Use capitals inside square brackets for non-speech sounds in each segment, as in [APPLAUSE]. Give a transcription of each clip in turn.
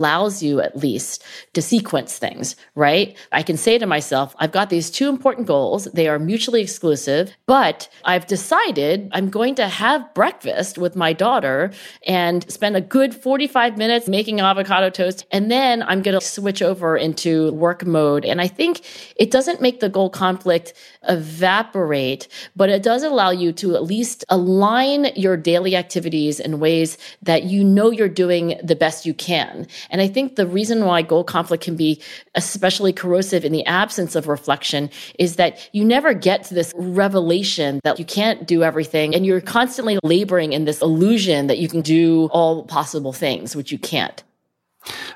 allows you at least to sequence things, right? I can say to myself, I've got these two important goals. They are mutually exclusive, but I've decided I'm going to have breakfast with my daughter and spend a good 45 minutes making avocado toast. And then I'm going to switch over into work mode. And I think it doesn't make the goal conflict evaporate, but it does allow you to at least align your daily activities in ways that you know you're doing the best you can. And I think the reason why goal conflict can be especially corrosive in the absence of reflection is that you never get to this revelation that you can't do everything and you're constantly laboring in this illusion that you can do all possible things, which you can't.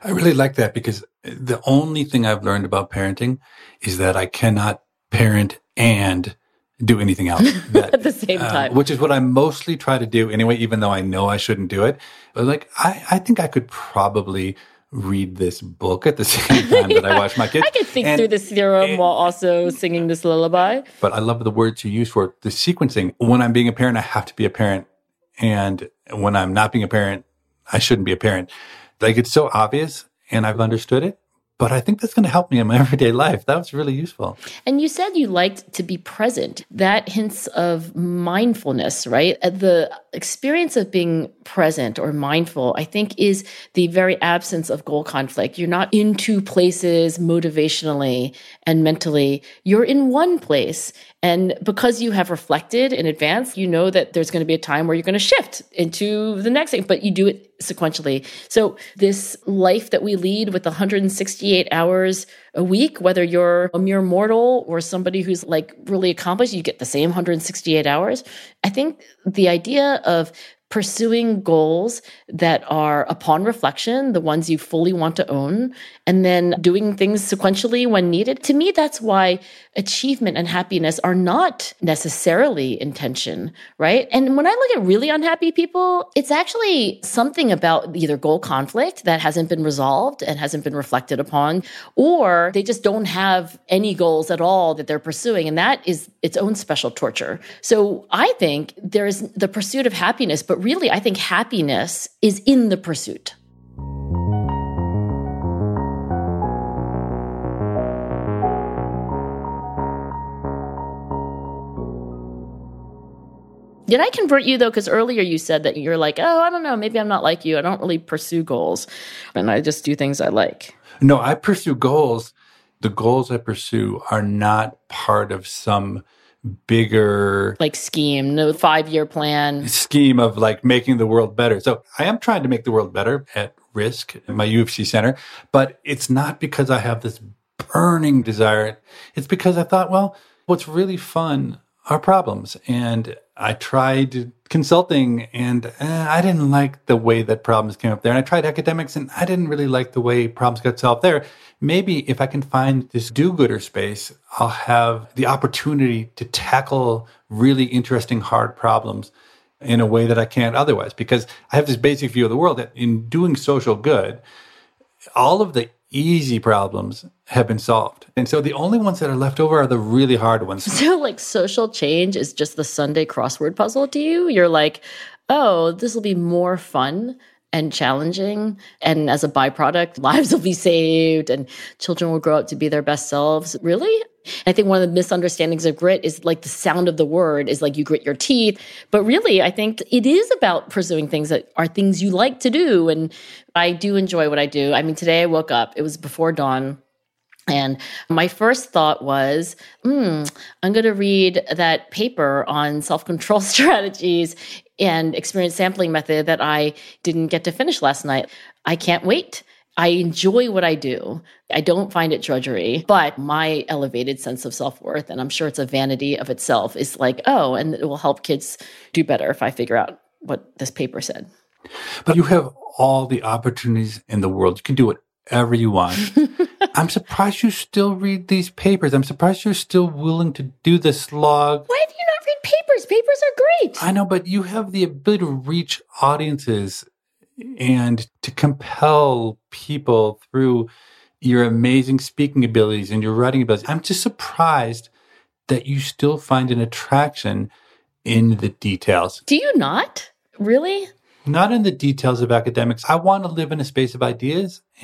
I really like that because the only thing I've learned about parenting is that I cannot parent and do anything else [LAUGHS] that, at the same uh, time, uh, which is what I mostly try to do anyway, even though I know I shouldn't do it. But like, I, I think I could probably read this book at the [LAUGHS] same time yeah, that I watch my kids. I could think and, through the theorem and, while also singing this lullaby. But I love the words you use for it. the sequencing. When I'm being a parent, I have to be a parent. And when I'm not being a parent, I shouldn't be a parent. Like it's so obvious and I've understood it but I think that's going to help me in my [LAUGHS] everyday life. That was really useful. And you said you liked to be present. That hints of mindfulness, right? Uh, the experience of being present or mindful, I think, is the very absence of goal conflict. You're not in two places motivationally and mentally. You're in one place. And because you have reflected in advance, you know that there's going to be a time where you're going to shift into the next thing, but you do it sequentially. So this life that we lead with 168 hours a week, whether you're a mere mortal or somebody who's like really accomplished, you get the same 168 hours. I think the idea of pursuing goals that are upon reflection, the ones you fully want to own, and then doing things sequentially when needed. To me, that's why achievement and happiness are not necessarily in tension, right? And when I look at really unhappy people, it's actually something about either goal conflict that hasn't been resolved and hasn't been reflected upon, or they just don't have any goals at all that they're pursuing. And that is its own special torture. So I think there is the pursuit of happiness, but really, I think happiness is in the pursuit. Did I convert you though? Because earlier you said that you're like, oh, I don't know, maybe I'm not like you. I don't really pursue goals, and I just do things I like. No, I pursue goals. The goals I pursue are not part of some bigger like scheme, no five year plan scheme of like making the world better. So I am trying to make the world better at RISC in my U of C center, but it's not because I have this burning desire. It's because I thought, well, what's really fun are problems. And I tried consulting and eh, I didn't like the way that problems came up there. And I tried academics and I didn't really like the way problems got solved there. Maybe if I can find this do gooder space, I'll have the opportunity to tackle really interesting, hard problems in a way that I can't otherwise. Because I have this basic view of the world that in doing social good, all of the easy problems have been solved. And so the only ones that are left over are the really hard ones. [LAUGHS] So, like, social change is just the Sunday crossword puzzle to you? You're like, oh, this will be more fun and challenging. And as a byproduct, [LAUGHS] lives will be saved and children will grow up to be their best selves. Really? I think one of the misunderstandings of grit is like the sound of the word is like you grit your teeth. But really, I think it is about pursuing things that are things you like to do. And I do enjoy what I do. I mean, today I woke up, it was before dawn. And my first thought was, hmm, I'm going to read that paper on self control [LAUGHS] strategies and experience sampling method that I didn't get to finish last night. I can't wait. I enjoy what I do. I don't find it drudgery, but my elevated sense of self worth, and I'm sure it's a vanity of itself, is like, oh, and it will help kids do better if I figure out what this paper said. But you have all the opportunities in the world. You can do whatever you want. [LAUGHS] I'm surprised you still read these papers. I'm surprised you're still willing to do the slog. Why do you not read papers? Papers are great. I know, but you have the ability to reach audiences and to compel people through your amazing speaking abilities and your writing abilities. I'm just surprised that you still find an attraction in the details. Do you not? Really? Not in the details of academics. I want to live in a space of ideas